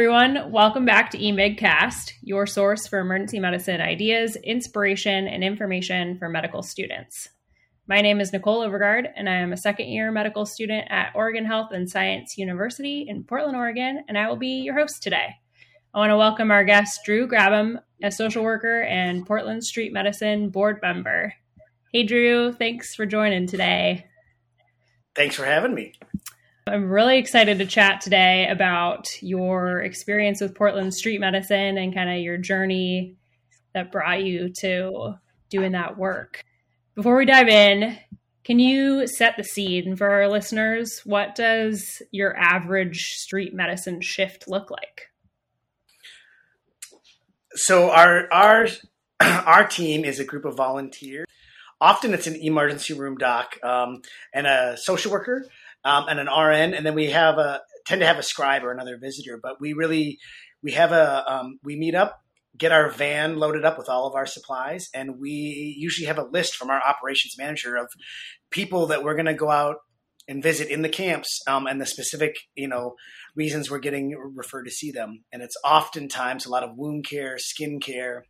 Everyone, welcome back to eMigCast, your source for emergency medicine ideas, inspiration, and information for medical students. My name is Nicole Overgard, and I am a second year medical student at Oregon Health and Science University in Portland, Oregon, and I will be your host today. I want to welcome our guest, Drew Grabham, a social worker and Portland Street Medicine board member. Hey, Drew, thanks for joining today. Thanks for having me. I'm really excited to chat today about your experience with Portland street medicine and kind of your journey that brought you to doing that work. Before we dive in, can you set the scene for our listeners? What does your average street medicine shift look like? So our our our team is a group of volunteers. Often it's an emergency room doc um, and a social worker um, and an RN, and then we have a tend to have a scribe or another visitor. But we really we have a um, we meet up, get our van loaded up with all of our supplies, and we usually have a list from our operations manager of people that we're going to go out and visit in the camps um, and the specific you know reasons we're getting referred to see them. And it's oftentimes a lot of wound care, skin care,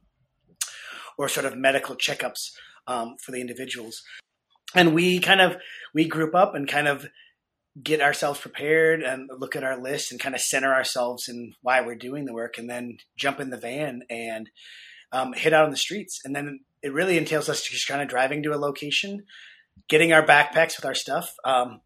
or sort of medical checkups um, for the individuals. And we kind of we group up and kind of get ourselves prepared and look at our list and kind of center ourselves in why we're doing the work and then jump in the van and um, hit out on the streets and then it really entails us just kind of driving to a location getting our backpacks with our stuff um,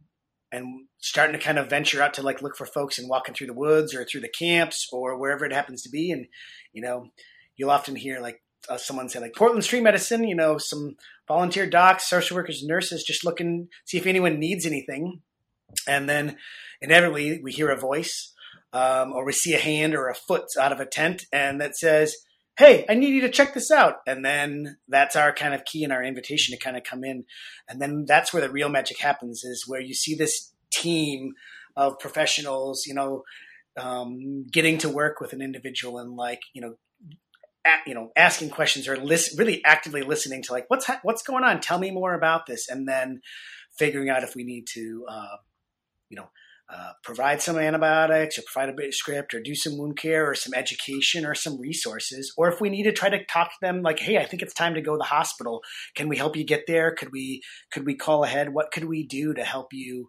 and starting to kind of venture out to like look for folks and walking through the woods or through the camps or wherever it happens to be and you know you'll often hear like uh, someone say like Portland Street Medicine, you know, some volunteer docs, social workers, nurses, just looking see if anyone needs anything. And then inevitably we hear a voice um, or we see a hand or a foot out of a tent and that says, Hey, I need you to check this out. And then that's our kind of key and our invitation to kind of come in. And then that's where the real magic happens is where you see this team of professionals, you know, um, getting to work with an individual and like, you know, you know, asking questions or listen, really actively listening to like, what's, ha- what's going on? Tell me more about this. And then figuring out if we need to, uh, you know, uh, provide some antibiotics or provide a bit of script or do some wound care or some education or some resources. Or if we need to try to talk to them like, hey, I think it's time to go to the hospital. Can we help you get there? Could we could we call ahead? What could we do to help you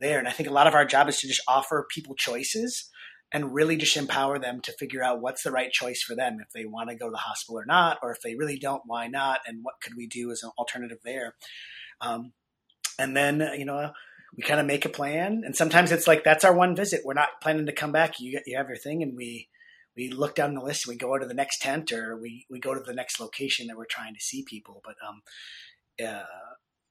there? And I think a lot of our job is to just offer people choices and really just empower them to figure out what's the right choice for them if they want to go to the hospital or not, or if they really don't, why not, and what could we do as an alternative there. Um, and then you know we kind of make a plan and sometimes it's like that's our one visit. We're not planning to come back. You, you have your thing and we we look down the list and we go to the next tent or we, we go to the next location that we're trying to see people. But um uh,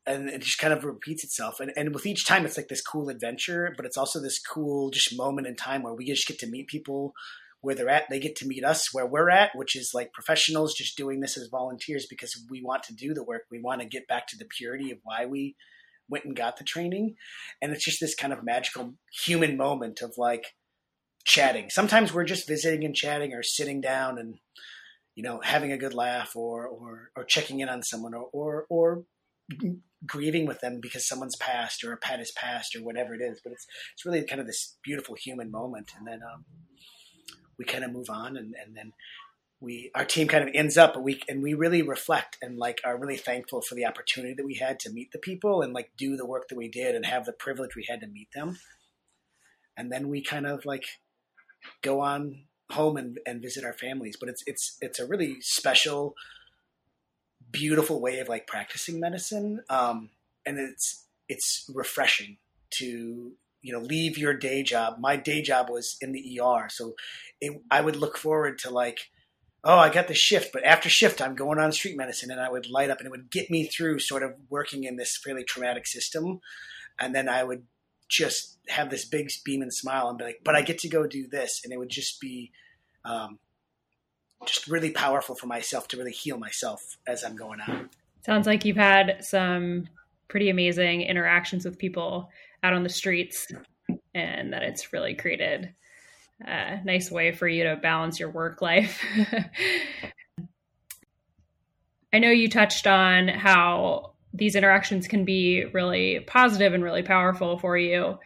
and it just kind of repeats itself. And, and with each time it's like this cool adventure but it's also this cool just moment in time where we just get to meet people where they're at. They get to meet us where we're at which is like professionals just doing this as volunteers because we want to do the work. We want to get back to the purity of why we went and got the training. And it's just this kind of magical human moment of like chatting. Sometimes we're just visiting and chatting or sitting down and, you know, having a good laugh or, or, or checking in on someone or, or, or grieving with them because someone's passed or a pet has passed or whatever it is. But it's, it's really kind of this beautiful human moment. And then, um, we kind of move on and, and then we our team kind of ends up a week and we really reflect and like are really thankful for the opportunity that we had to meet the people and like do the work that we did and have the privilege we had to meet them. And then we kind of like go on home and, and visit our families. But it's it's it's a really special beautiful way of like practicing medicine um, and it's it's refreshing to you know leave your day job. My day job was in the er so it, i would look forward to like oh, I got the shift, but after shift, I'm going on street medicine, and I would light up, and it would get me through sort of working in this fairly traumatic system, and then I would just have this big beam and smile and be like, but I get to go do this, and it would just be um, just really powerful for myself to really heal myself as I'm going out. Sounds like you've had some pretty amazing interactions with people out on the streets, and that it's really created a nice way for you to balance your work life. I know you touched on how these interactions can be really positive and really powerful for you.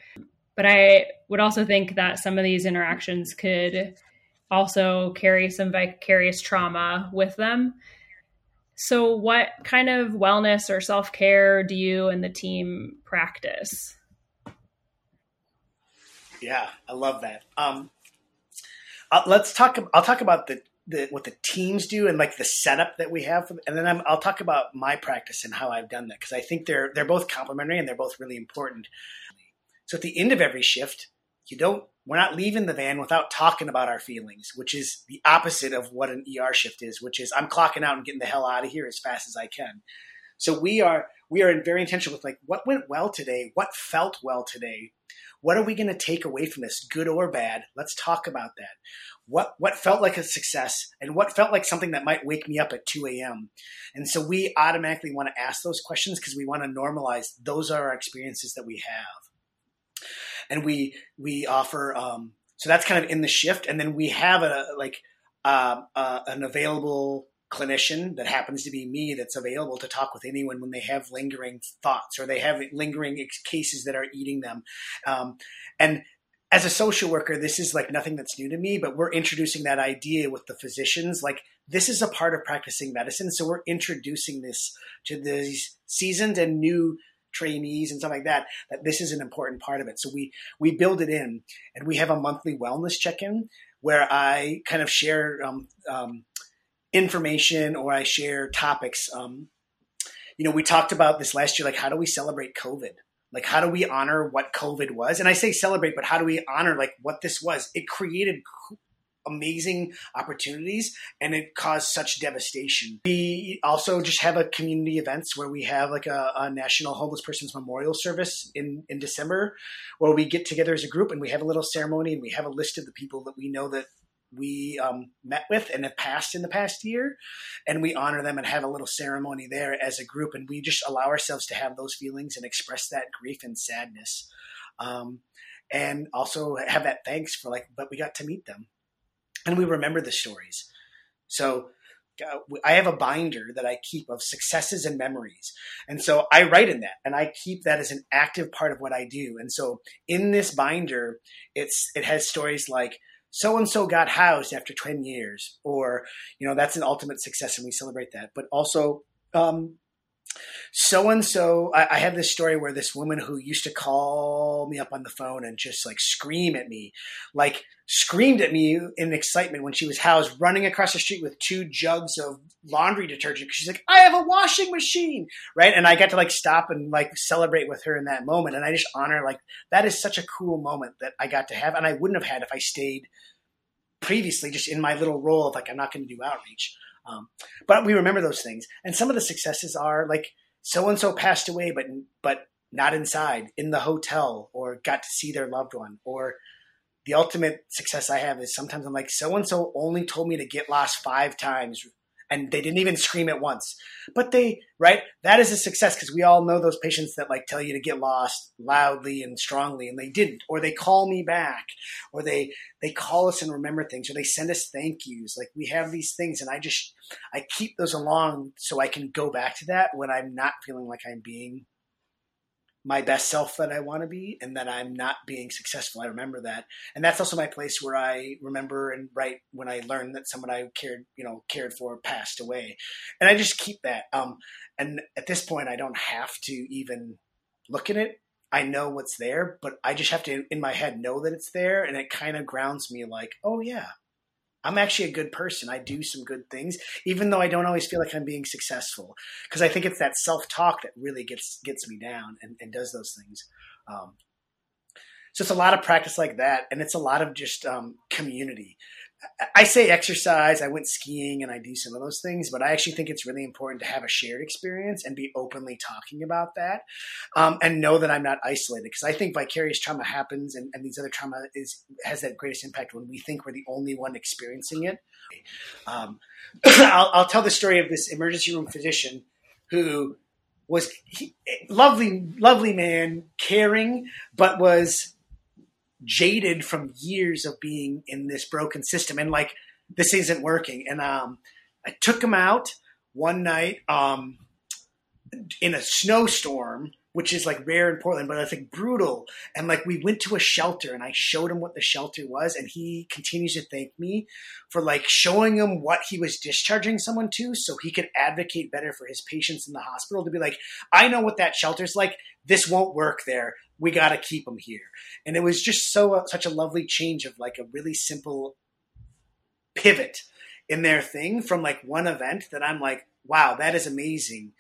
but I would also think that some of these interactions could also carry some vicarious trauma with them. So, what kind of wellness or self care do you and the team practice? Yeah, I love that. Um, let's talk. I'll talk about the, the what the teams do and like the setup that we have, and then i will talk about my practice and how I've done that because I think they're they're both complementary and they're both really important. So at the end of every shift, you don't. We're not leaving the van without talking about our feelings, which is the opposite of what an ER shift is, which is I'm clocking out and getting the hell out of here as fast as I can. So we are we are very intentional with like what went well today, what felt well today, what are we going to take away from this, good or bad? Let's talk about that. What what felt like a success and what felt like something that might wake me up at 2 a.m. And so we automatically want to ask those questions because we want to normalize those are our experiences that we have. And we we offer um, so that's kind of in the shift, and then we have a like uh, uh, an available clinician that happens to be me that's available to talk with anyone when they have lingering thoughts or they have lingering cases that are eating them. Um, and as a social worker, this is like nothing that's new to me, but we're introducing that idea with the physicians. Like this is a part of practicing medicine. So we're introducing this to these seasoned and new trainees and stuff like that, that this is an important part of it. So we, we build it in and we have a monthly wellness check-in where I kind of share um, um, information or I share topics. Um, you know, we talked about this last year, like how do we celebrate COVID? Like how do we honor what COVID was? And I say celebrate, but how do we honor like what this was? It created amazing opportunities and it caused such devastation. We also just have a community events where we have like a, a, national homeless persons memorial service in, in December where we get together as a group and we have a little ceremony and we have a list of the people that we know that we um, met with and have passed in the past year, and we honor them and have a little ceremony there as a group, and we just allow ourselves to have those feelings and express that grief and sadness, um, and also have that thanks for like, but we got to meet them, and we remember the stories. So uh, I have a binder that I keep of successes and memories. And so I write in that and I keep that as an active part of what I do. And so in this binder, it's, it has stories like so and so got housed after 10 years or you know that's an ultimate success and we celebrate that. But also um, so and so I have this story where this woman who used to call me up on the phone and just like scream at me like screamed at me in excitement when she was housed running across the street with two jugs of laundry detergent she's like i have a washing machine right? And i got to like stop and like celebrate with her in that moment and i just honor like that is such a cool moment that i got to have and i wouldn't have had if i stayed previously just in my little role of like i'm not going to do outreach um, but we remember those things, and some of the successes are like so and so passed away, but but not inside in the hotel, or got to see their loved one, or the ultimate success I have is sometimes I'm like so and so only told me to get lost five times and they didn't even scream at once. But they, right? That is a success because we all know those patients that like tell you to get lost loudly and strongly and they didn't, or they call me back, or they they call us and remember things, or they send us thank yous. Like we have these things, and I just I keep those along so I can go back to that when I'm not feeling like I'm being my best self that I want to be and that I'm not being successful. I remember that. And that's also my place where I remember and write when I learned that someone I cared, you know, cared for passed away. And I just keep that. Um, and at this point, I don't have to even look at it. I know what's there, but I just have to, in my head, know that it's there. And it kind of grounds me like, oh, yeah, I'm actually a good person. I do some good things, even though I don't always feel like I'm being successful. Because I think it's that self talk that really gets gets me down and, and does those things. Um, so it's a lot of practice like that, and it's a lot of just um, community. I say exercise, I went skiing and I do some of those things, but I actually think it's really important to have a shared experience and be openly talking about that um, and know that I'm not isolated because I think vicarious trauma happens and, and, these other trauma is has that greatest impact when we think we're the only one experiencing it. Um, I'll, I'll, tell the story of this emergency room physician who was he, lovely, lovely man, caring, but was jaded from years of being in this broken system and like this isn't working. And um, I took him out one night um, in a snowstorm which is like rare in Portland, but it's like brutal. And like we went to a shelter and I showed him what the shelter was, and he continues to thank me for like showing him what he was discharging someone to so he could advocate better for his patients in the hospital to be like, I know what that shelter's like. This won't work there. We got to keep him here. And it was just so uh, such a lovely change of like a really simple pivot in their thing from like one event that I'm like, wow, that is amazing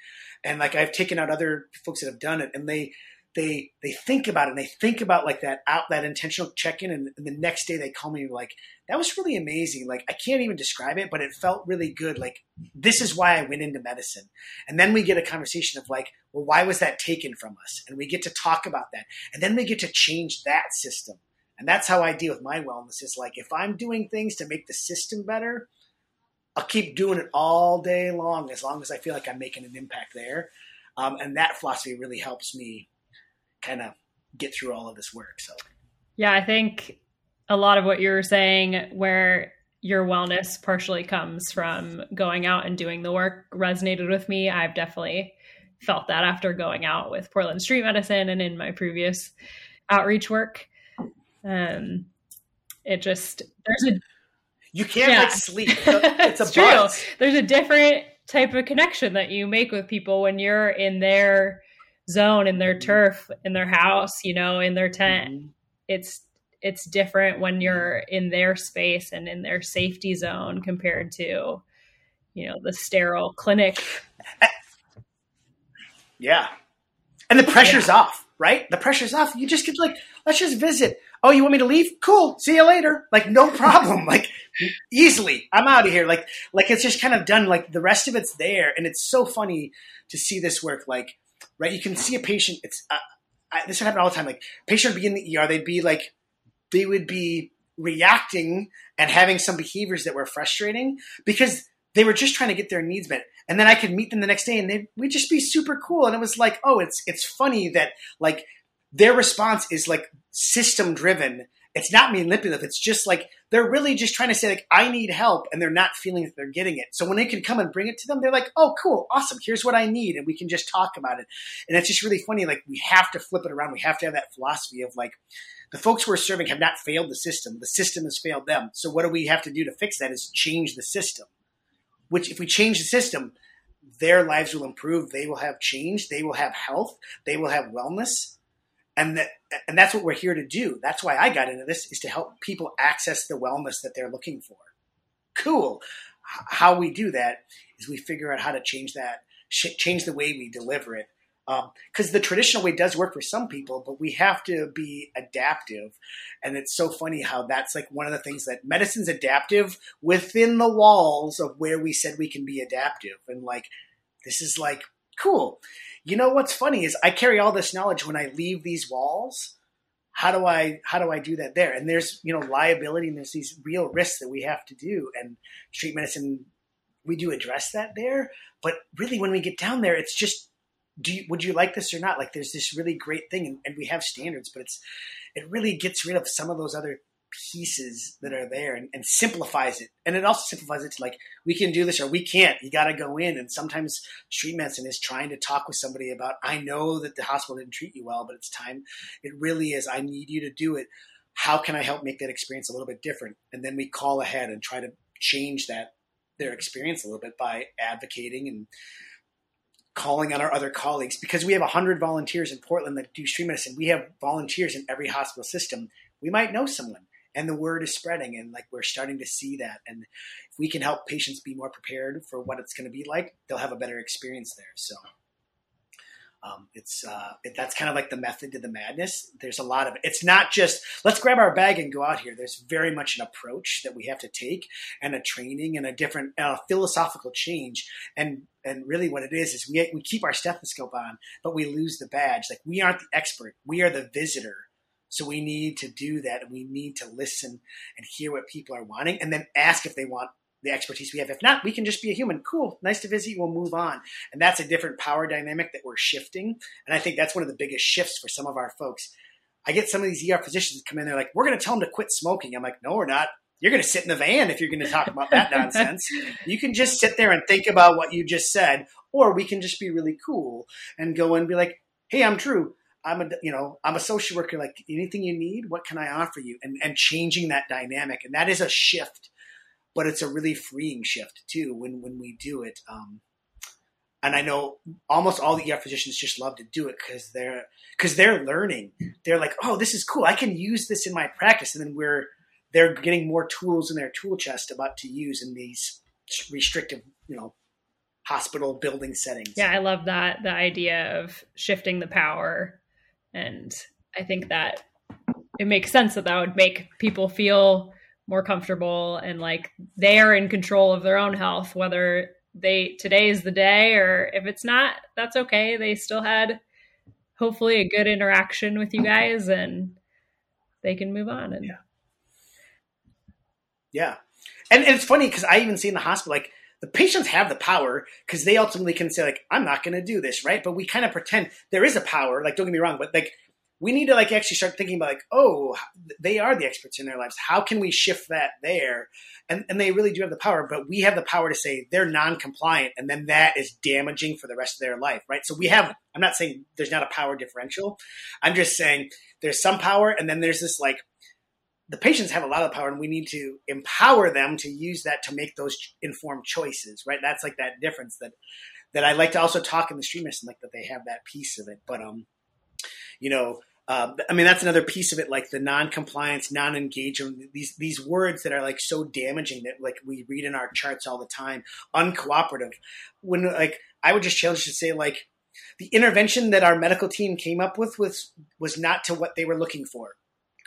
and like I've taken out other folks that have done it, and they they they think about it and they think about like that out that intentional check-in and, and, the next day they call me like that was really amazing. Like i can't even describe it but it felt really good. Like this is why i went into medicine. And then we get a conversation of like well why was that taken from us? And we get to talk about that. And then we get to change that system. And that's how i deal with my wellness is like if i'm doing things to make the system better I'll keep doing it all day long as long as I feel like I'm making an impact there. Um, and that philosophy really helps me kind of get through all of this work. So, yeah, I think a lot of what you were saying, where your wellness partially comes from going out and doing the work, resonated with me. I've definitely felt that after going out with Portland Street Medicine and in my previous outreach work. Um, it just there's a you can't yeah. like sleep. It's, a it's true. There's a different type of connection that you make with people when you're in their zone, in their mm-hmm. turf, in their house, you know, in their tent. Mm-hmm. It's it's different when you're in their space and in their safety zone compared to, you know, the sterile clinic. Yeah. And the pressure's yeah. off, right? The pressure's off. You just get like, let's just visit. Oh, you want me to leave? Cool. See you later. Like, no problem. like, easily. I'm out of here. Like, like it's just kind of done. Like the rest of it's there, and it's so funny to see this work. Like, right? You can see a patient. It's uh, I, this would happen all the time. Like, patient would be in the ER. They'd be like, they would be reacting and having some behaviors that were frustrating because they were just trying to get their needs met. And then I could meet them the next day, and they we'd just be super cool. And it was like, oh, it's it's funny that like their response is like system driven. It's not manipulative. It's just like they're really just trying to say like I need help, and they're not feeling that they're getting it. So when they can come and bring it to them, they're like, oh, cool, awesome. Here's what I need, and we can just talk about it. And it's just really funny. Like we have to flip it around. We have to have that philosophy of like the folks we're serving have not failed the system. The system has failed them. So what do we have to do to fix that? Is change the system. Which if we change the system, their lives will improve. They will have change. They will have health. They will have wellness and that and that's what we're here to do. That's why I got into this is to help people access the wellness that they're looking for. Cool. How we do that is we figure out how to change that, change the way we deliver it. Because um, the traditional way does work for some people, but we have to be adaptive. And it's so funny how that's like one of the things that medicine's adaptive within the walls of where we said we can be adaptive. And like, this is like, cool you know what's funny is I carry all this knowledge when I leave these walls. How do I how do I do that there? And there's you know liability and there's these real risks that we have to do. And street medicine, we do address that there. But really, when we get down there, it's just do you, would you like this or not? Like there's this really great thing, and, and we have standards, but it's it really gets rid of some of those other pieces that are there and, and, simplifies it. And it also simplifies it to like, we can do this or we can't. You got to go in. And sometimes street medicine is trying to talk with somebody about, I know that the hospital didn't treat you well, but it's time. It really is. I need you to do it. How can I help make that experience a little bit different? And then we call ahead and try to change that, their experience a little bit by advocating and calling on our other colleagues because we have 100 volunteers in Portland that do street medicine. We have volunteers in every hospital system. We might know someone and the word is spreading and like we're starting to see that and if we can help patients be more prepared for what it's going to be like they'll have a better experience there so um, it's uh, it, that's kind of like the method to the madness. There's a lot of it it's not just let's grab our bag and go out here. There's very much an approach that we have to take and a training and a different uh, philosophical change and and really what it is is we, we keep our stethoscope on but we lose the badge. Like we aren't the expert. We are the visitor so we need to do that. And we need to listen and hear what people are wanting and then ask if they want the expertise we have. If not, we can just be a human. Cool. Nice to visit you. We'll move on. And that's a different power dynamic that we're shifting. And I think that's one of the biggest shifts for some of our folks. I get some of these ER physicians come in, they're like, we're going to tell them to quit smoking. I'm like, no, we're not. You're going to sit in the van if you're going to talk about that nonsense. You can just sit there and think about what you just said, or we can just be really cool and go and be like, hey, I'm Drew. I'm a you know I'm a social worker. Like anything you need, what can I offer you? And and changing that dynamic, and that is a shift, but it's a really freeing shift too when when we do it. Um, and I know almost all the ER physicians just love to do it because they're because they're learning. They're like, oh, this is cool. I can use this in my practice, and then we're they're getting more tools in their tool chest about to use in these restrictive, you know, hospital building settings. Yeah, I love that the idea of shifting the power and I think that it makes sense that that would make people feel more comfortable and like they are in control of their own health, whether they today is the day or if it's not, that's okay. They still had hopefully a good interaction with you guys and they can move on and yeah. Yeah. And, and it's funny because I even see in the hospital, like the patients have the power because they ultimately can say like i'm not going to do this right? But we kind of pretend there is a power like don't get me wrong but like we need to like actually start thinking about like oh they are the experts in their lives. How can we shift that there? And, and they really do have the power but we have the power to say they're non-compliant and then that is damaging for the rest of their life right? So we have i'm not saying there's not a power differential. I'm just saying there's some power and then there's this like the patients have a lot of power and we need to empower them to use that to make those informed choices right that's like that difference that that i like to also talk in the stream and like that they have that piece of it but um you know uh, I mean that's another piece of it, like the non-compliance, non-engagement. These these words that are like so damaging that like we read in our charts all the time. Uncooperative. When like I would just challenge to say like the intervention that our medical team came up with was was not to what they were looking for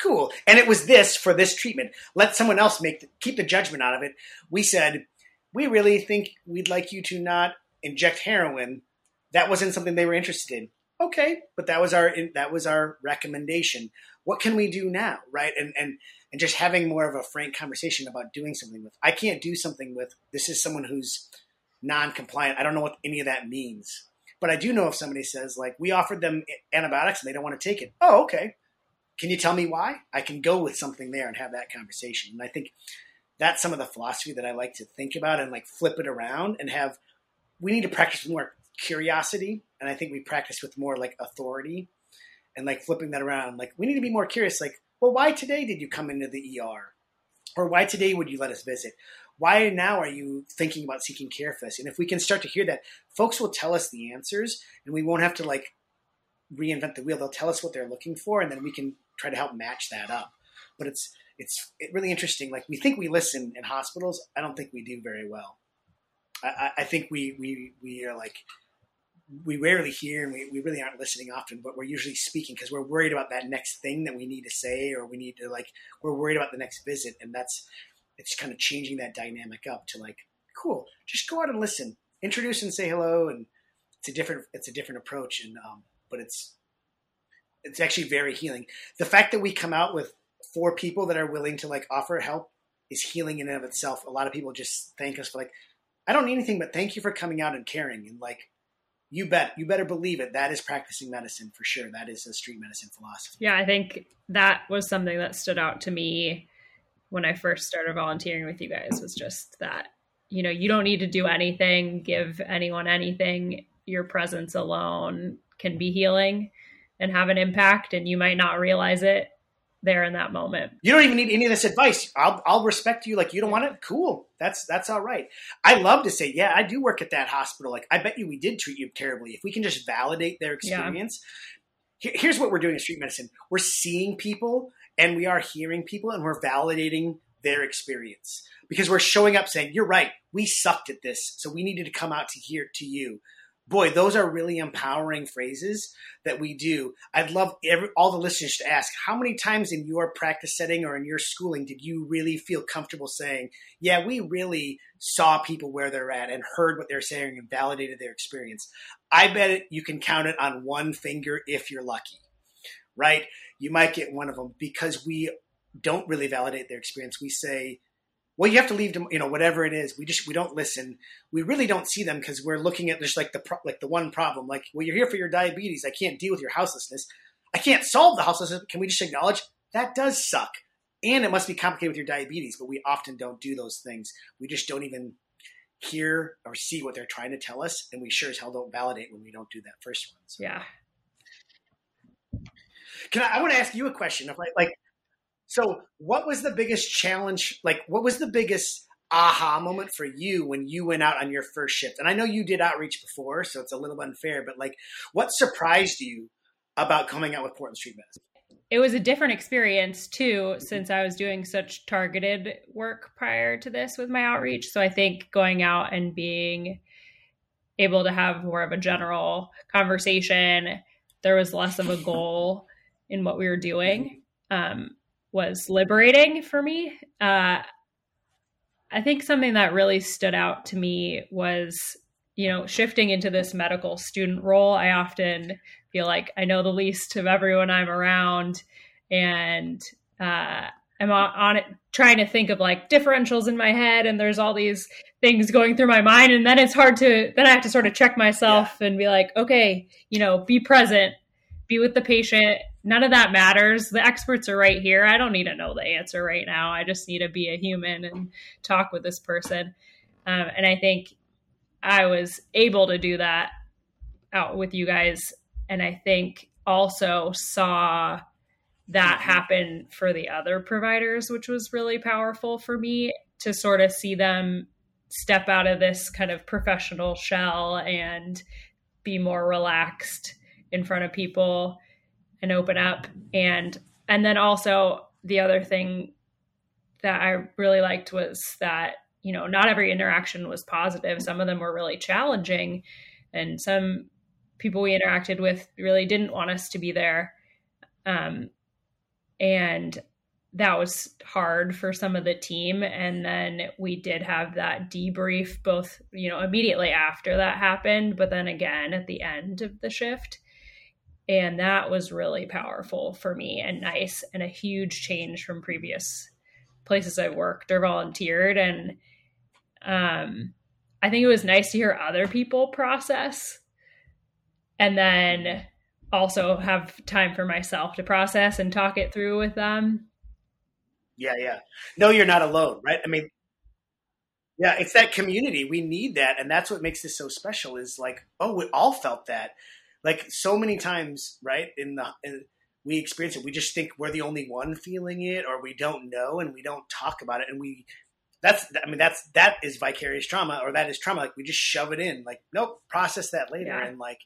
cool. And it was this for this treatment. Let someone else make the, keep the judgment out of it. We said, we really think we'd like you to not inject heroin. That wasn't something they were interested in. Okay, but that was our that was our recommendation. What can we do now, right? And and and just having more of a frank conversation about doing something with. I can't do something with. This is someone who's non-compliant. I don't know what any of that means. But I do know if somebody says like we offered them antibiotics and they don't want to take it. Oh, okay can you tell me why? I can go with something there and have that conversation. And I think that's some of the philosophy that I like to think about and like flip it around and have. We need to practice more curiosity, and I think we practice with more like authority and like flipping that around. Like we need to be more curious. Like, well, why today did you come into the ER, or why today would you let us visit? Why now are you thinking about seeking care for this? And if we can start to hear that, folks will tell us the answers, and we won't have to like reinvent the wheel. They'll tell us what they're looking for, and then we can try to help match that up. But it's it's really interesting. Like we think we listen in hospitals. I don't think we do very well. I, I think we we we are like we rarely hear and we, we really aren't listening often, but we're usually speaking because we're worried about that next thing that we need to say or we need to like we're worried about the next visit and that's it's kind of changing that dynamic up to like cool just go out and listen introduce and say hello and it's a different it's a different approach and um, but it's it's actually very healing. The fact that we come out with four people that are willing to like offer help is healing in and of itself. A lot of people just thank us for like, I don't need anything but thank you for coming out and caring. And like, you bet, you better believe it. That is practicing medicine for sure. That is a street medicine philosophy. Yeah, I think that was something that stood out to me when I first started volunteering with you guys was just that, you know, you don't need to do anything, give anyone anything. Your presence alone can be healing and have an impact and you might not realize it there in that moment. You don't even need any of this advice. I'll, I'll respect you. Like you don't want it. Cool. That's, that's all right. I love to say, yeah, I do work at that hospital. Like I bet you we did treat you terribly. If we can just validate their experience. Yeah. Here's what we're doing in street medicine. We're seeing people and we are hearing people and we're validating their experience because we're showing up saying, you're right. We sucked at this. So we needed to come out to here to you boy, those are really empowering phrases that we do. I'd love every, all the listeners to ask how many times in your practice setting or in your schooling did you really feel comfortable saying, yeah, we really saw people where they're at and heard what they're saying and validated their experience? I bet you can count it on one finger if you're lucky, right? You might get one of them because we don't really validate their experience. We say, well, you have to leave them, you know, whatever it is. We just we don't listen. We really don't see them because we're looking at just like the pro- like the one problem. Like, well, you're here for your diabetes. I can't deal with your houselessness. I can't solve the houselessness. Can we just acknowledge that does suck? And it must be complicated with your diabetes, but we often don't do those things. We just don't even hear or see what they're trying to tell us, and we sure as hell don't validate when we don't do that first one. So. Yeah, Can I, I want to ask you a question of like, like, so what was the biggest challenge? Like, what was the biggest aha moment for you when you went out on your first shift? And I know you did outreach before, so it's a little unfair, but like, what surprised you about coming out with Portland Street Medicine? It was a different experience too, since I was doing such targeted work prior to this with my outreach. So I think going out and being able to have more of a general conversation, there was less of a goal in what we were doing, um, was liberating for me. Uh, I think something that really stood out to me was, you know, shifting into this medical student role. I often feel like I know the least of everyone I'm around, and uh, I'm on it trying to think of like differentials in my head, and there's all these things going through my mind, and then it's hard to then I have to sort of check myself yeah. and be like, okay, you know, be present, be with the patient. None of that matters. The experts are right here. I don't need to know the answer right now. I just need to be a human and talk with this person. Um, and I think I was able to do that out with you guys. And I think also saw that happen for the other providers, which was really powerful for me to sort of see them step out of this kind of professional shell and be more relaxed in front of people and open up. And and then also the other thing that I really liked was that you know not every interaction was positive. Some of them were really challenging and some people we interacted with really didn't want us to be there. Um, and that was hard for some of the team. And then we did have that debrief both you know immediately after that happened but then again at the end of the shift and that was really powerful for me and nice and a huge change from previous places I've worked or volunteered. And um, I think it was nice to hear other people process and then also have time for myself to process and talk it through with them. Yeah, yeah. No, you're not alone, right? I mean, yeah, it's that community. We need that. And that's what makes this so special is like, oh, we all felt that like so many times, right? In the in, we experience it, we just think we're the only one feeling it, or we don't know, and we don't talk about it, and we. That's I mean that's that is vicarious trauma or that is trauma like we just shove it in like nope process that later yeah. and like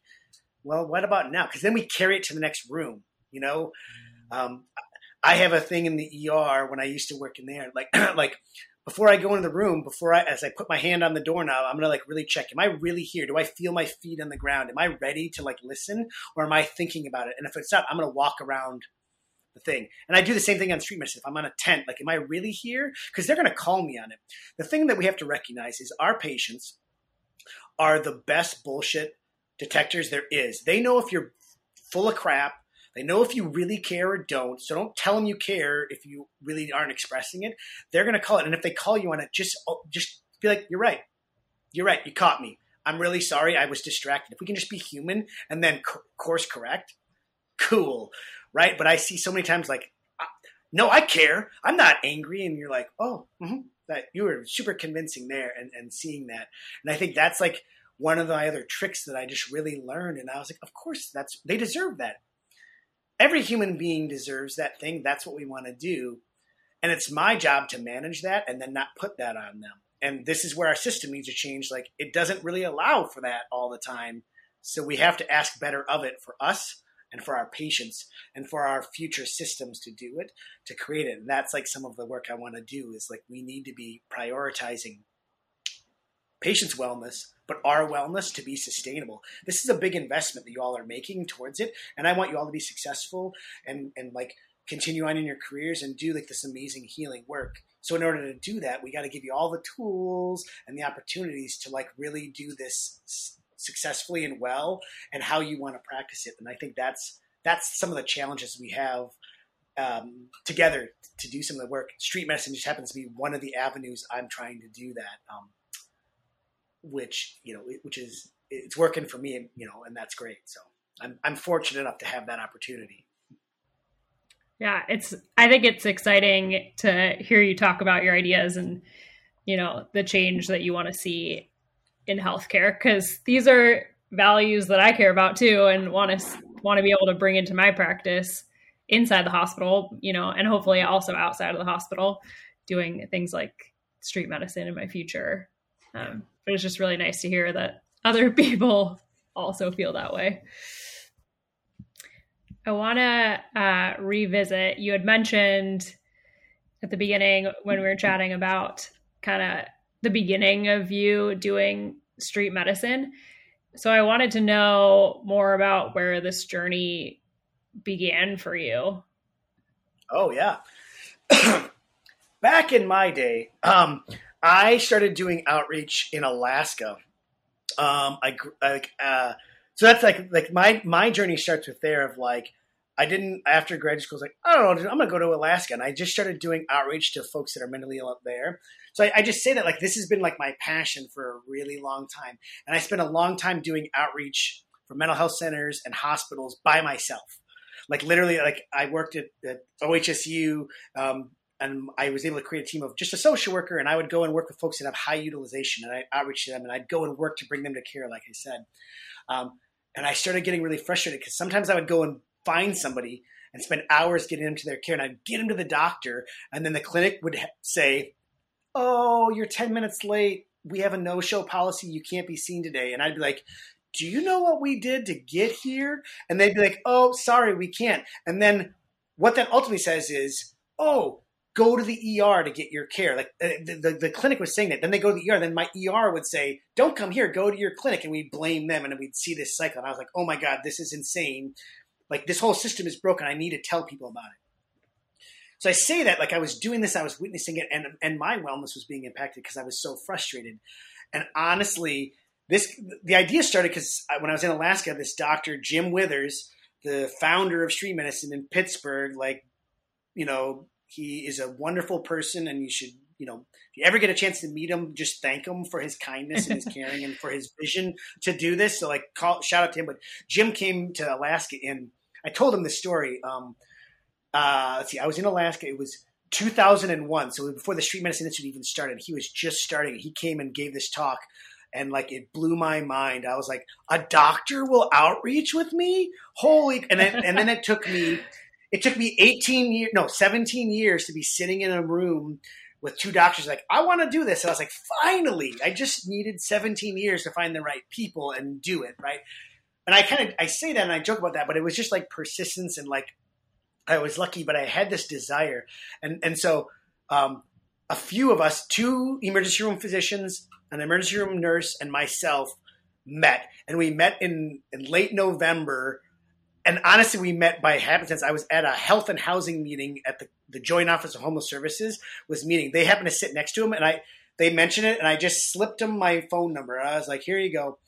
well what about now because then we carry it to the next room you know um, I have a thing in the ER when I used to work in there like like before I go into the room, before I, as I put my hand on the doorknob, I'm gonna like really check. Am I really here? Do I feel my feet on the ground? Am I ready to like listen, or am I thinking about it? And if it's not, I'm gonna walk around the thing. And I do the same thing on street medicine. If I'm on a tent, like, am I really here? Because they're gonna call me on it. The thing that we have to recognize is our patients are the best bullshit detectors there is. They know if you're full of crap they know if you really care or don't. So don't tell them you care if you really aren't expressing it. They're going to call it. And if they call you on it, just oh, just be like, "You're right. You're right. You caught me. I'm really sorry. I was distracted." If we can just be human and then co- course correct, cool, right? But I see so many times like, "No, I care. I'm not angry," and you're like, "Oh, mm-hmm. that you were super convincing there," and and seeing that, and I think that's like one of the other tricks that I just really learned. And I was like, of course, that's they deserve that every human being deserves that thing. That's what we want to do. And it's my job to manage that and then not put that on them. And this is where our system needs to change. Like it doesn't really allow for that all the time. So we have to ask better of it for us and for our patients and for our future systems to do it, to create it. And that's like some of the work I want to do is like we need to be prioritizing patients' wellness, but our wellness to be sustainable. This is a big investment that you all are making towards it, and I want you all to be successful and and like continue on in your careers and do like this amazing healing work. So in order to do that, we got to give you all the tools and the opportunities to like really do this successfully and well, and how you want to practice it. And I think that's that's some of the challenges we have um, together to do some of the work. Street medicine just happens to be one of the avenues I'm trying to do that. Um, which you know, which is it's working for me, you know, and that's great. So I'm I'm fortunate enough to have that opportunity. Yeah, it's I think it's exciting to hear you talk about your ideas and you know the change that you want to see in healthcare because these are values that I care about too and want to want to be able to bring into my practice inside the hospital, you know, and hopefully also outside of the hospital, doing things like street medicine in my future. Um, but it's just really nice to hear that other people also feel that way. I want to uh, revisit. You had mentioned at the beginning when we were chatting about kind of the beginning of you doing street medicine. So I wanted to know more about where this journey began for you. Oh yeah. Back in my day, um, I started doing outreach in Alaska. Um, I like uh, so that's like like my my journey starts with there of like I didn't after graduate school. I was like, I don't know, I'm gonna go to Alaska, and I just started doing outreach to folks that are mentally ill up there. So I, I, just say that like this has been like my passion for a really long time, and I spent a long time doing outreach for mental health centers and hospitals by myself. Like literally, like I worked at, at OHSU. Um, and I was able to create a team of just a social worker, and I would go and work with folks that have high utilization, and I outreach to them, and I'd go and work to bring them to care, like I said. Um, and I started getting really frustrated because sometimes I would go and find somebody and spend hours getting them to their care, and I'd get them to the doctor, and then the clinic would say, "Oh, you're ten minutes late. We have a no-show policy. You can't be seen today." And I'd be like, "Do you know what we did to get here?" And they'd be like, "Oh, sorry, we can't." And then what that ultimately says is, "Oh." Go to the ER to get your care. Like uh, the, the, the clinic was saying that. Then they go to the ER. Then my ER would say, "Don't come here. Go to your clinic." And we blame them, and we'd see this cycle. And I was like, "Oh my god, this is insane." Like this whole system is broken. I need to tell people about it. So I say that like I was doing this, I was witnessing it, and and my wellness was being impacted because I was so frustrated. And honestly, this the idea started because when I was in Alaska, this doctor Jim Withers, the founder of street medicine in Pittsburgh, like you know, he is a wonderful person, and you should you know, if you ever get a chance to meet him, just thank him for his kindness and his caring and for his vision to do this. So like, call shout out to him. But Jim came to Alaska, and I told him this story. Um, uh, let's see, I was in Alaska. It was 2001, so before the Street Medicine Institute even started. He was just starting. He came and gave this talk, and like it blew my mind. I was like, a doctor will outreach with me? Holy! And then and then it took me. It took me 18 years, no, 17 years to be sitting in a room with two doctors like i want to do this. And i was like finally i just needed 17 years to find the right people and do it right? And i kind of i say that and i joke about that but it was just like persistence and like i was lucky but i had this desire. And and so um, a few of us two emergency room physicians an emergency room nurse and myself met. And we met in, in late november and honestly, we met by happenstance. I was at a health and housing meeting at the, the Joint Office of Homeless Services was meeting. They happened to sit next to him, and I they mentioned it, and I just slipped him my phone number. I was like, "Here you go."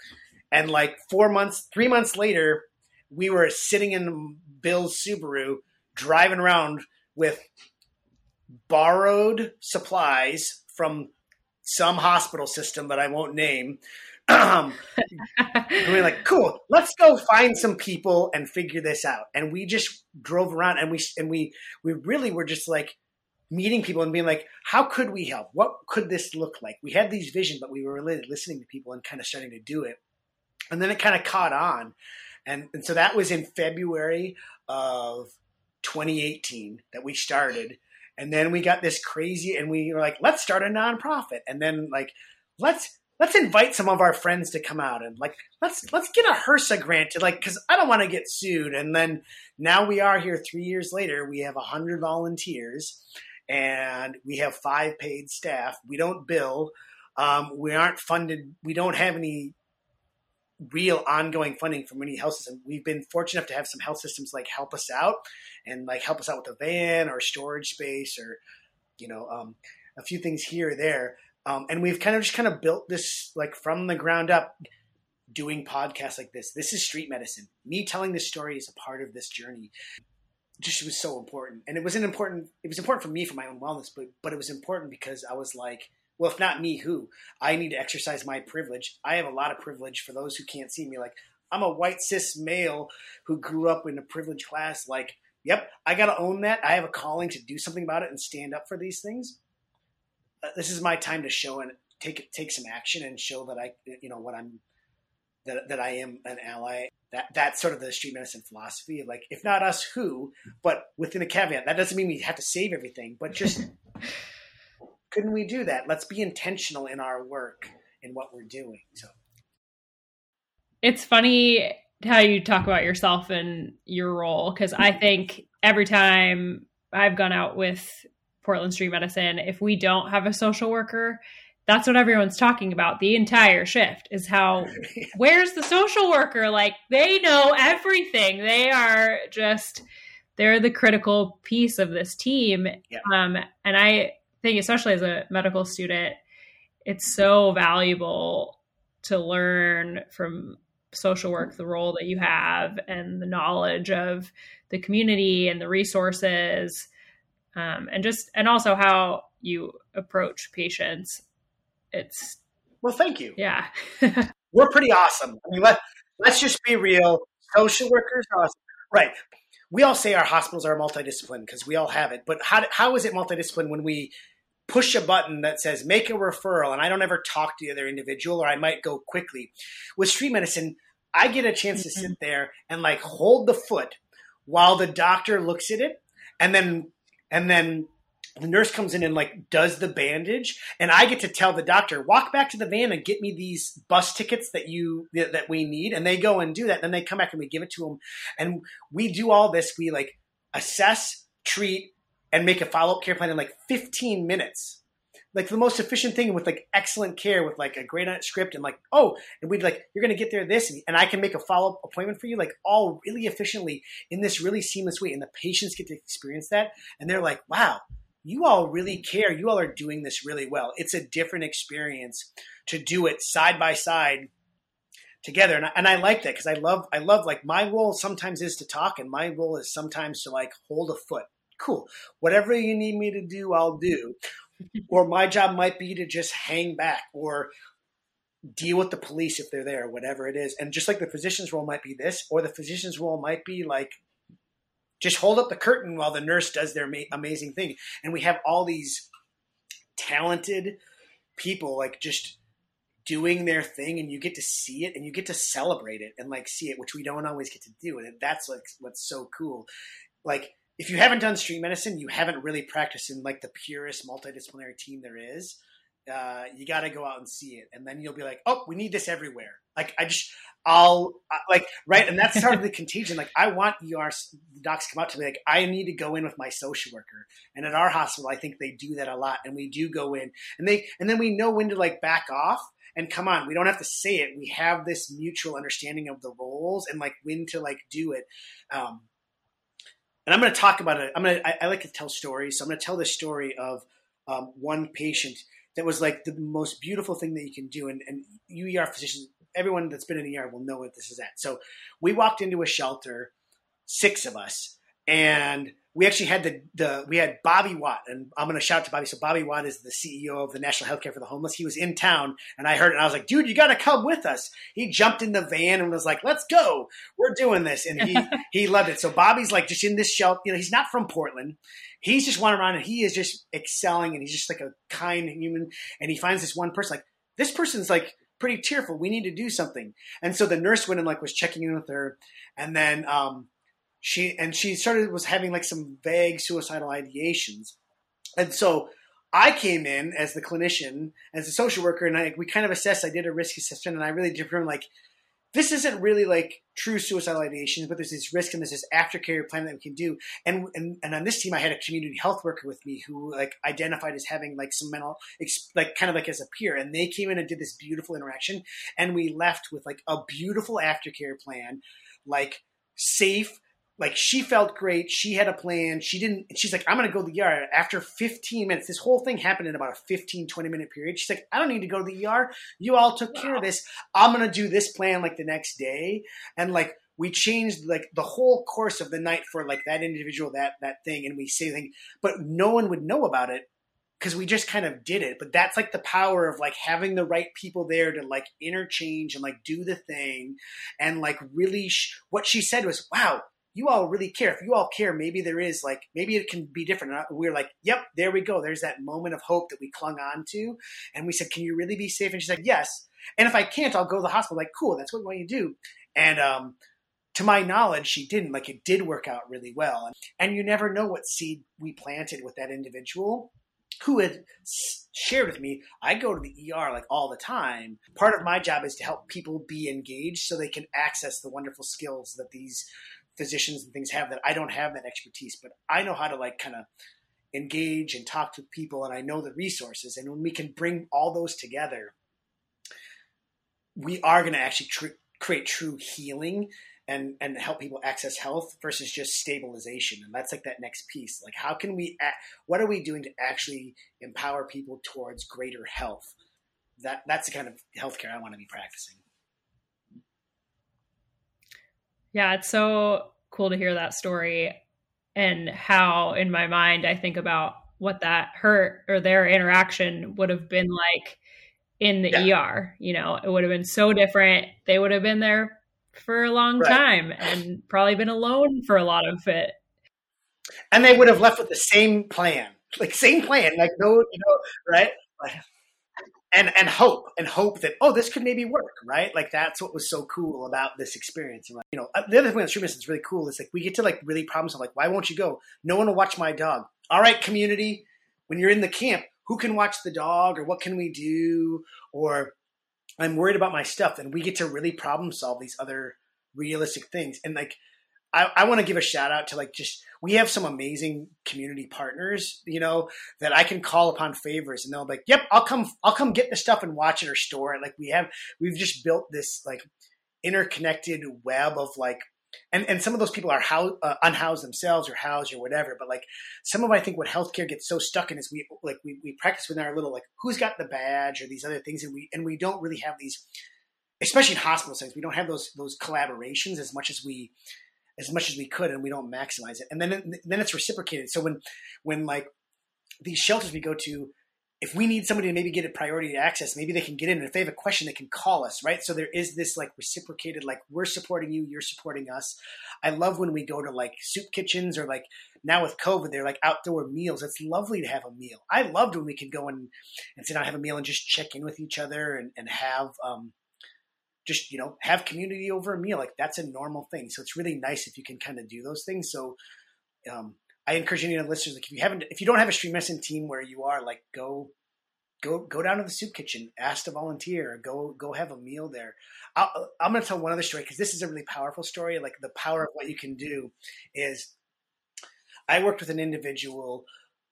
And like four months, three months later, we were sitting in Bill's Subaru, driving around with borrowed supplies from some hospital system that I won't name and we are like, cool, let's go find some people and figure this out. And we just drove around and we and we we really were just like meeting people and being like, how could we help? What could this look like? We had these visions, but we were really listening to people and kind of starting to do it. And then it kind of caught on. And, and so that was in February of 2018 that we started. And then we got this crazy, and we were like, let's start a nonprofit. And then, like, let's let's invite some of our friends to come out and like let's let's get a HRSA granted like because I don't want to get sued. And then now we are here three years later. We have hundred volunteers and we have five paid staff. We don't bill. Um, we aren't funded. We don't have any real ongoing funding from any health system. We've been fortunate enough to have some health systems like help us out and like help us out with a van or storage space or you know um, a few things here or there. Um, and we've kind of just kind of built this like from the ground up doing podcasts like this. This is street medicine. Me telling this story is a part of this journey. Just was so important. And it wasn't important it was important for me for my own wellness, but but it was important because I was like, well, if not me, who? I need to exercise my privilege. I have a lot of privilege for those who can't see me. Like, I'm a white cis male who grew up in a privileged class. Like, yep, I got to own that. I have a calling to do something about it and stand up for these things. This is my time to show and take take some action and show that I you know what I'm that, that I am an ally. That that's sort of the street medicine philosophy like, if not us, who? But within a caveat, that doesn't mean we have to save everything, but just couldn't we do that? Let's be intentional in our work in what we're doing. So it's funny how you talk about yourself and your role because I think every time I've gone out with Portland Street Medicine, if we don't have a social worker, that's what everyone's talking about. The entire shift is how where's the social worker? Like they know everything. They are just they're the critical piece of this team. Yeah. um, and i think especially as a medical student it's so valuable to learn from social work the role that you have and the knowledge of the community and the resources um, and just and also how you approach patients it's well, thank you. Yeah, we're pretty awesome. I mean, let let's just be real. Social workers are awesome, right? We all say our hospitals are multidisciplined because we all have it, but how how is it multidisciplined when we push a button that says make a referral and I don't ever talk to the other individual or I might go quickly. With street medicine, I get a chance to sit mm-hmm. there and like hold the foot while the doctor looks at it and then and then the nurse comes in and like does the bandage and i get to tell the doctor walk back to the van and get me these bus tickets that you that we need. And they go and do that. Then they come back and we give it to them and we do all this. We like assess treat and make a follow-up care plan in like 15 minutes like the most efficient thing with like excellent care with like a great script and like oh and we'd like you're gonna get there this and i can make a follow-up appointment for you like all really efficiently in this really seamless way and the patients get to experience that and they're like wow you all really care. You all are doing this really well. It's a different experience to do it side by side together. And I, and I like that because I love, I love like my role sometimes is to talk and my role is sometimes to like hold a foot. Cool. Whatever you need me to do, I'll do. Or my job might be to just hang back or deal with the police if they're there, whatever it is. And just like the physician's role might be this, or the physician's role might be like just hold up the curtain while the nurse does their ma- amazing thing. And we have all these talented people like just doing their thing and you get to see it and you get to celebrate it and like see it which we don't always get to do and that's like what's so cool like if you haven't done street medicine you haven't really practiced in like the purest multidisciplinary team there is uh, you got to go out and see it and then you'll be like oh we need this everywhere like i just I'll like right, and that's sort of the contagion. Like I want ER docs come up to me like I need to go in with my social worker, and at our hospital, I think they do that a lot, and we do go in, and they and then we know when to like back off and come on. We don't have to say it. We have this mutual understanding of the roles and like when to like do it. Um, and I'm going to talk about it. I'm going to. I, I, like to tell stories, so I'm going to tell the story of um, one patient that was like the most beautiful thing that you can do, and, and UER physicians everyone that's been in the ER will know what this is at. So we walked into a shelter, six of us, and we actually had the, the we had Bobby Watts, and I'm going to shout to Bobby. So Bobby Watts is the CEO of the National Healthcare for the Homeless. He was in town, and I heard it. And I was like, "Dude, you got to come with us." He jumped in the van and was like, "Let's go, we're doing this," and he he loved it. So Bobby's like just in this shelter. You know, he's not from Portland. He's just wandering around, and he is just excelling, and he's just like a kind human. And he finds this one person, like this person's like pretty tearful. We need to do something. And so the nurse went and like was checking in with her, and then um, she and she started was having like some vague suicidal ideations, and so I came in as the clinician, as a social worker, and I we kind of assessed. I did a risk assessment, and I really determined like this isn't really like true suicidal ideations but there's this risk and there's this aftercare plan that we can do. And, and and on this team, I had a community health worker with me who like identified as having like some mental, like kind of like as a peer, and they came in and did this beautiful interaction, and we left with like a beautiful aftercare plan, like safe like she felt great. She had a plan. She didn't, she's like, I'm going to go to the ER after 15 minutes. This whole thing happened in about a 15, 20 minute period. She's like, I don't need to go to the ER. You all took care of this. I'm going to do this plan like the next day. And like, we changed like the whole course of the night for like that individual, that, that thing. And we say thing, but no one would know about it because we just kind of did it. But that's like the power of like having the right people there to like interchange and like do the thing. And like really, sh- what she said was, wow, you all really care. If you all care, maybe there is like, maybe it can be different. And we're like, yep, there we go. There's that moment of hope that we clung on to. And we said, can you really be safe? And she's like, yes. And if I can't, I'll go to the hospital. Like, cool, that's what we want you to do. And um, to my knowledge, she didn't. Like, it did work out really well. And you never know what seed we planted with that individual who had shared with me, I go to the ER like all the time. Part of my job is to help people be engaged so they can access the wonderful skills that these physicians and things have that I don't have that expertise, but I know how to like kind of engage and talk to people and I know the resources. And when we can bring all those together, we are going to actually tr- create true healing and and help people access health versus just stabilization and that's like that next piece like how can we what are we doing to actually empower people towards greater health that that's the kind of healthcare i want to be practicing yeah it's so cool to hear that story and how in my mind i think about what that hurt or their interaction would have been like in the yeah. ER. You know, it would have been so different. They would have been there for a long right. time and probably been alone for a lot of it. And they would have left with the same plan, like same plan, like no, you know, right? And and hope and hope that oh, this could maybe work, right? Like that's what was so cool about this experience. And like, you know, uh, the other thing that streaming is really cool is like we get to like really problem solve. Like, why won't you go? No one will watch my dog. All right, community, when you're in the camp, who can watch the dog or what can we do or I'm worried about my stuff, and we get to really problem solve these other realistic things. And like, I, I want to give a shout out to like just we have some amazing community partners, you know, that I can call upon favors, and they'll be like, "Yep, I'll come, I'll come get the stuff and watch it or store it." Like we have, we've just built this like interconnected web of like and and some of those people are how, uh, unhoused themselves or housed or whatever. But like some of I think what healthcare gets so stuck in is we like we, we practice with our little like who's got the badge or these other things, and we and we don't really have these, especially in hospital settings, we don't have those those collaborations as much as we as much as we could, and we don't maximize it. And then then it's reciprocated. So when when like these shelters we go to if we need somebody to maybe get a priority access, maybe they can get in. And if they have a question, they can call us, right? So there is this like reciprocated, like we're supporting you, you're supporting us. I love when we go to like soup kitchens or like now with COVID, they're like outdoor meals. It's lovely to have a meal. I loved when we could go and, and sit down, have a meal and just check in with each other and, and have, um, just, you know, have community over a meal. Like that's a normal thing. So it's really nice if you can kind of do those things. So, um, I encourage any of the listeners, like if you haven't, if you don't have a street medicine team where you are, like go, go, go down to the soup kitchen, ask to volunteer, go, go have a meal there. i am going to tell one other story because this is a really powerful story. Like the power of what you can do is, I worked with an individual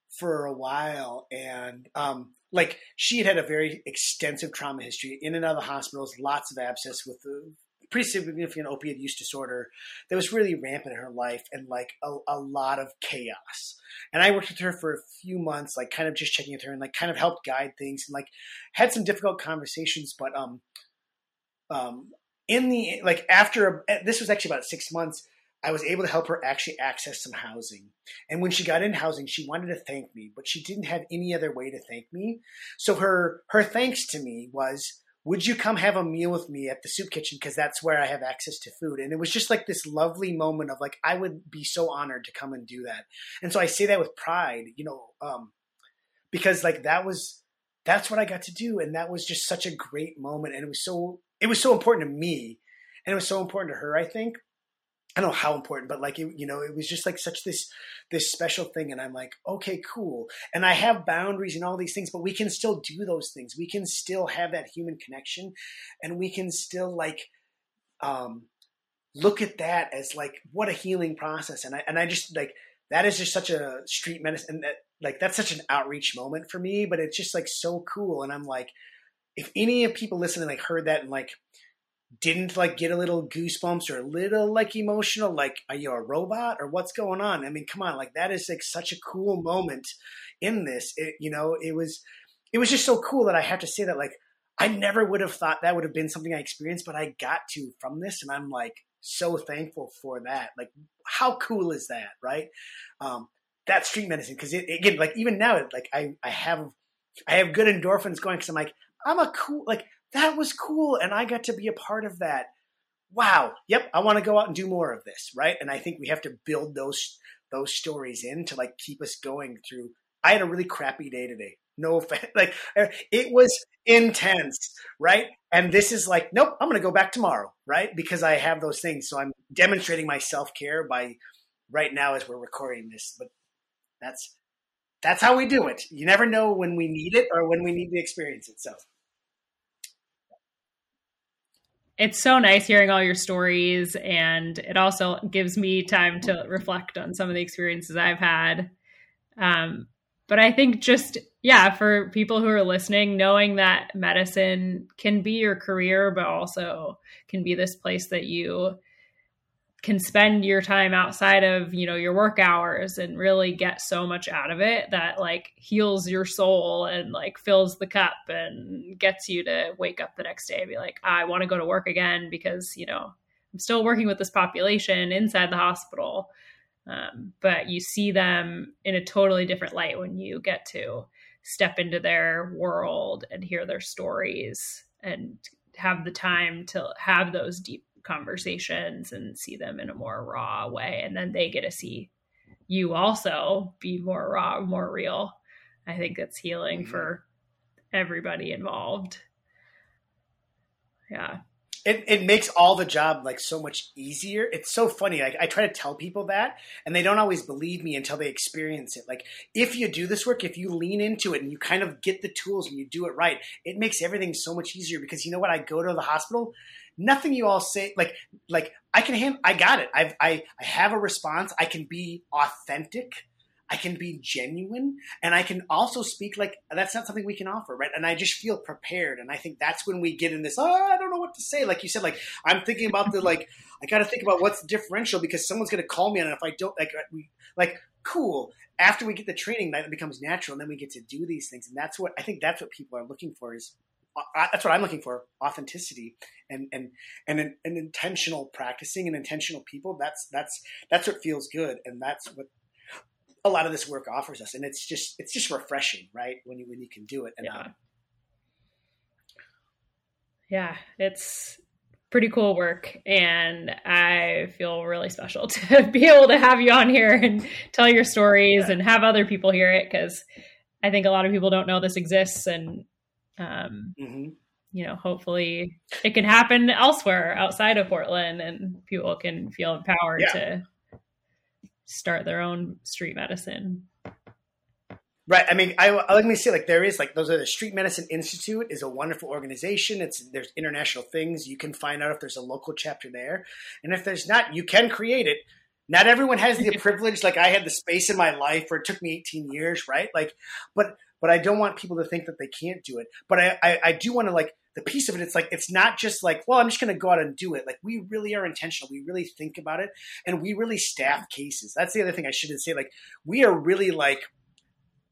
for a while, and um, like she had had a very extensive trauma history in and out of the hospitals, lots of abscess with the pretty significant opiate use disorder that was really rampant in her life and like a, a, lot of chaos. And I worked with her for a few months, like kind of just checking with her and like kind of helped guide things and like had some difficult conversations. But um, um, in the like after this was actually about six months. I was able to help her actually access some housing. And when she got in housing, she wanted to thank me, but she didn't have any other way to thank me. So her her thanks to me was would you come have a meal with me at the soup kitchen? Because that's where i have access to food. And it was just like this lovely moment of like i would be so honored to come and do that. And so i say that with pride you know um, because like that was that's what i got to do. And that was just such a great moment. And it was so it was so important to me. And it was so important to her i think I don't know how important, but like it, you know, it was just like such this this special thing, and I'm like, okay, cool. And I have boundaries and all these things, but we can still do those things. We can still have that human connection, and we can still like um, look at that as like what a healing process. And I and I just like that is just such a street medicine, and that like that's such an outreach moment for me. But it's just like so cool, and I'm like, if any of people listening like heard that and like didn't like get a little goosebumps or a little like emotional like are you a robot or what's going on? I mean come on like that is like such a cool moment in this. It, you know it was it was just so cool that i have to say that like i never would have thought that would have been something i experienced but i got to from this and i'm like so thankful for that. Like how cool is that right? Um that street medicine because it again like even now like i i have i have good endorphins going because i'm like i'm a cool like that was cool and I got to be a part of that. wow, yep, I want to go out and do more of this, right? And I think we have to build those those stories in to like keep us going through. I had a really crappy day today. No offense, like er, it was intense, right? And this is like, nope, I'm going to go back tomorrow, right? Because I have those things. So I'm demonstrating my self care by right now as we're recording this. But that's that's how we do it. You never know when we need it or when we need to experience it. So it's so nice hearing all your stories and it also gives me time to reflect on some of the experiences i've had. Um, but i think just yeah for people who are listening knowing that medicine can be your career but also can be this place that you can spend your time outside of you know your work hours and really get so much out of it that like heals your soul and like fills the cup and gets you to wake up the next day and be like i want to go to work again because you know i'm still working with this population inside the hospital. Um, but you see them in a totally different light when you get to step into their world and hear their stories and have the time to have those deep conversations and see them in a more raw way and then they get to see you also be more raw more real i think it's healing mm-hmm. for everybody involved yeah it, it makes all the job like so much easier. It's so funny. I, I try to tell people that, and they don't always believe me until they experience it. Like if you do this work, if you lean into it and you kind of get the tools and you do it right, it makes everything so much easier. Because you know what? I go to the hospital nothing you all say like like I can hand I got it. I've I I have a response. I can be authentic. I can be genuine and I can also speak like that's not something we can offer, right? And I just feel prepared. And I think that's when we get in this, oh, I don't know what to say. Like you said, like I'm thinking about the like I gotta think about what's the differential because someone's gonna call me on it if I don't like we like cool. After we get the training, that becomes natural and then we get to do these things. And that's what I think that's what people are looking for is that's what I'm looking for: authenticity and and and an, an, intentional practicing and intentional people. That's that's that's what feels good, and that's what a lot of this work offers us. And it's just it's just refreshing, right? When you when you can do it. And, yeah. Um, yeah, it's pretty cool work and i feel really special to be able to have you on here and tell your stories yeah. and have other people hear it because i think a lot of people don't know this exists and um, mm-hmm. You know, hopefully it can happen elsewhere outside of Portland, and people can feel empowered yeah. to start their own street medicine. Right. I mean, I, let me say, like, there is like those are the Street Medicine Institute is a wonderful organization. It's there's international things. You can find out if there's a local chapter there, and if there's not, you can create it. Not everyone has the privilege. Like I had the space in my life where it took me 18 years, right? Like, but but I don't want people to think that they can't do it. But I, I, I do want to like the piece of it. It's like it's not just like, well, I'm just going to go out and do it. Like we really are intentional. We really think about it, and we really staff cases. That's the other thing I shouldn't say. Like we are really like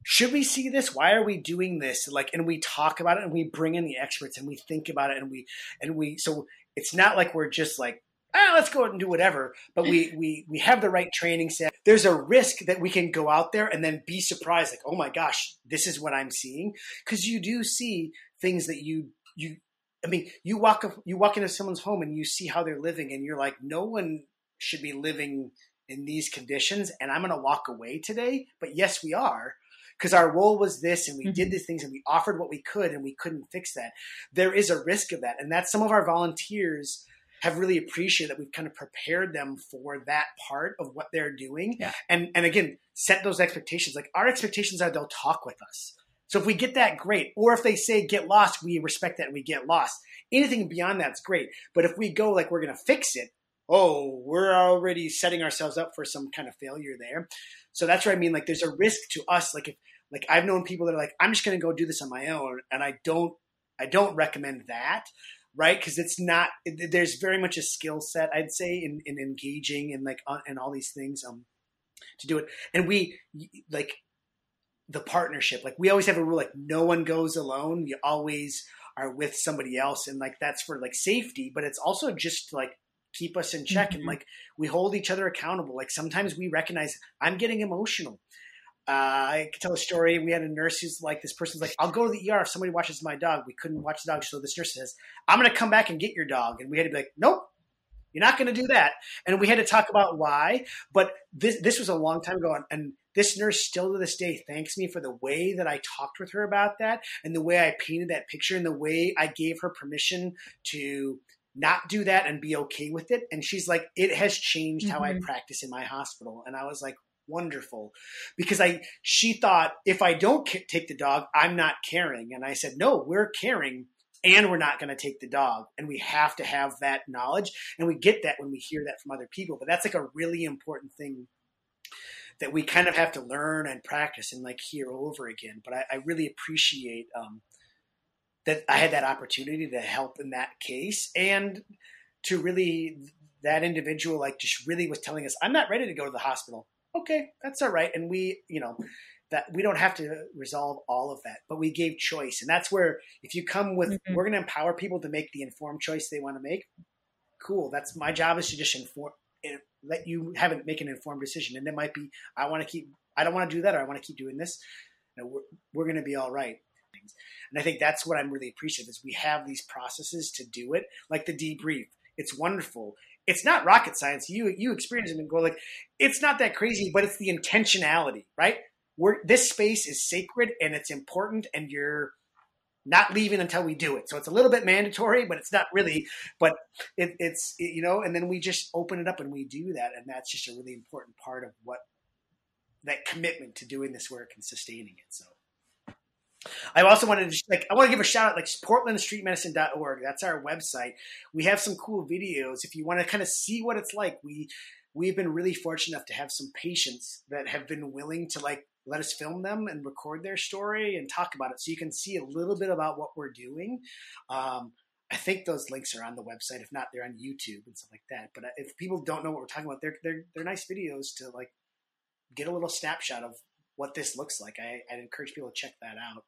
should we see this why are we doing this like and we talk about it and we bring in the experts and we think about it and we and we so it's not like we're just like ah, let's go out and do whatever. But we we we have the right training set. There's a risk that we can go out there and then be surprised, like, oh my gosh, this is what I'm seeing, because you do see things that you you. I mean, you walk up, you walk into someone's home and you see how they're living, and you're like, no one should be living in these conditions, and I'm going to walk away today. But yes, we are because our role was this and we mm-hmm. did these things and we offered what we could and we couldn't fix that. There is a risk of that. And that's some of our volunteers have really appreciated that we've kind of prepared them for that part of what they're doing. Yeah. And and again, set those expectations. Like our expectations are they'll talk with us. So if we get that, great. Or if they say get lost, we respect that and we get lost. Anything beyond that's great. But if we go like we're gonna fix it, oh, we're already setting ourselves up for some kind of failure there. So that's what I mean. Like there's a risk to us. Like if like I've known people that are like, I'm just gonna go do this on my own, and I don't I don't recommend that right? Because it's not. There's very much a skill set, I'd say, in, in engaging and like uh, and all these things um to do it. And we like the partnership. Like we always have a rule, like no one goes alone. You always are with somebody else, and like that's for like safety, but it's also just like keep us in check mm-hmm. and like we hold each other accountable. Like sometimes we recognize I'm getting emotional. Uh, I could tell a story. We had a nurse who's like, this person's like, I'll go to the ER if somebody watches my dog. We couldn't watch the dog. So this nurse says, I'm going to come back and get your dog. And we had to be like, nope, You're not going to do that. And we had to talk about why. But this this was a long time ago, and this nurse still to this day thanks me for the way that I talked with her about that, and the way I painted that picture, and the way I gave her permission to not do that and be okay with it. And she's like, it has changed mm-hmm. how I mm-hmm. practice in my hospital. And I was like, wonderful because I she thought if I don't take the dog, I'm not caring. And I said, no, we're caring and we're not going to take the dog. And we have to have that knowledge. And we get that when we hear that from other people. But that's like a really important thing that we kind of have to learn and practice and like hear over again. But I, I really appreciate um, that I had that opportunity to help in that case and to really that individual like just really was telling us, I'm not ready to go to the hospital. Okay, that's all right. And we, you know, that we don't have to resolve all of that, but we gave choice. And that's where if you come with mm-hmm. we're gonna empower people to make the informed choice they want to make, cool. That's my job is to just inform eh, let you have it make an informed decision. And it might be I want to keep I don't want to do that or I want to keep doing this. You know, we're, we're gonna be all right. And I think that's what I'm really appreciative is we have these processes to do it, like the debrief. It's wonderful. It's not rocket science. You you experience it and go like, it's not that crazy, but it's the intentionality, right? We're, this space is sacred and it's important, and you're not leaving until we do it. So it's a little bit mandatory, but it's not really. But it, it's it, you know, and then we just open it up and we do that, and that's just a really important part of what that commitment to doing this work and sustaining it. So. I also wanted to like I want to give a shout out like portlandstreetmedicine.org. That's our website. We have some cool videos if you want to kind of see what it's like. We we've been really fortunate enough to have some patients that have been willing to like let us film them and record their story and talk about it so you can see a little bit about what we're doing. Um, I think those links are on the website. If not, they're on YouTube and stuff like that. But uh, if people don't know what we're talking about, they're they're they're nice videos to like get a little snapshot of what this looks like. I, I'd encourage people to check that out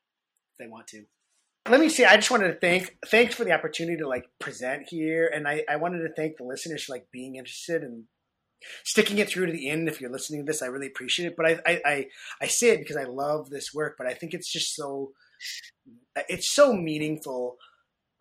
if they want to. Let me see. I just wanted to thank thanks for the opportunity to like present here, and I, I wanted to thank the listeners for like being interested and sticking it through to the end. If you're listening to this, I really appreciate it. But I I, I, I say it because I love this work, but I think it's just so it's so meaningful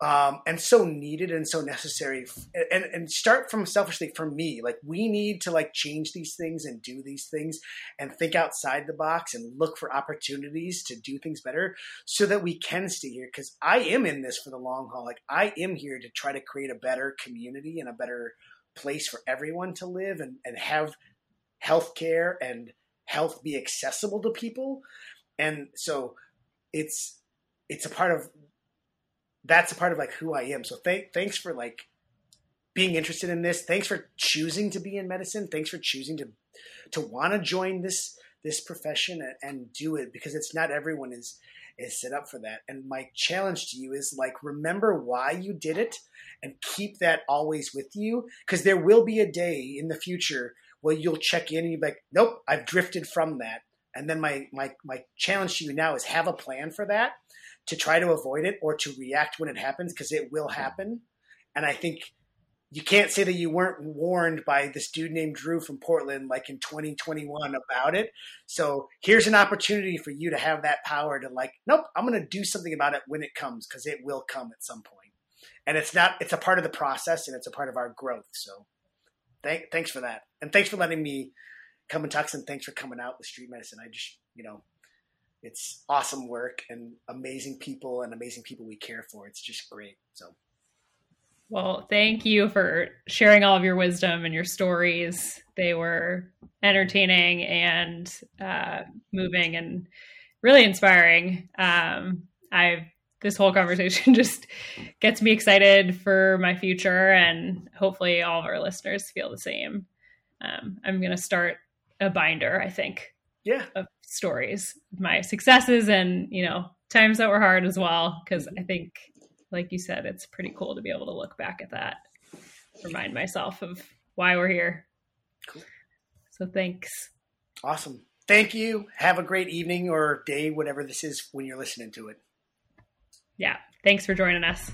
um, and so needed and so necessary and, and start from selfishly for me like we need to like change these things and do these things and think outside the box and look for opportunities to do things better so that we can stay here. Because i am in this for the long haul. Like i am here to try to create a better community and a better place for everyone to live and, and have healthcare and health be accessible to people. And so it's it's a part of that's a part of like who I am. So thank thanks for like being interested in this. Thanks for choosing to be in medicine. Thanks for choosing to to want to join this this profession and, and do it because it's not everyone is is set up for that. And my challenge to you is like remember why you did it and keep that always with you because there will be a day in the future where you'll check in and you'll be like, nope, I've drifted from that. And then my my my challenge to you now is have a plan for that to try to avoid it or to react when it happens because it will happen. And I think you can't say that you weren't warned by this dude named Drew from Portland like in 2021 about it. So here's an opportunity for you to have that power to like, nope, I'm going to do something about it when it comes because it will come at some point. And it's not, it's a part of the process and it's a part of our growth. So thank, thanks for that. And thanks for letting me come and talk. And thanks for coming out with street medicine. I just, you know, it's awesome work and amazing people and amazing people we care for. It's just great. So. Well, thank you for sharing all of your wisdom and your stories. They were entertaining and uh, moving and really inspiring. Um, I've this whole conversation just gets me excited for my future, and hopefully, all of our listeners feel the same. Um, I'm going to start a binder. I think yeah. of stories. My successes and you know times that were hard as well because mm-hmm. i think like you said it's pretty cool to be able to look back at that remind myself of why we're here. Cool. so thanks. Awesome. Thank you. Have a great evening or day whatever this is when you're listening to it. Yeah. Thanks for joining us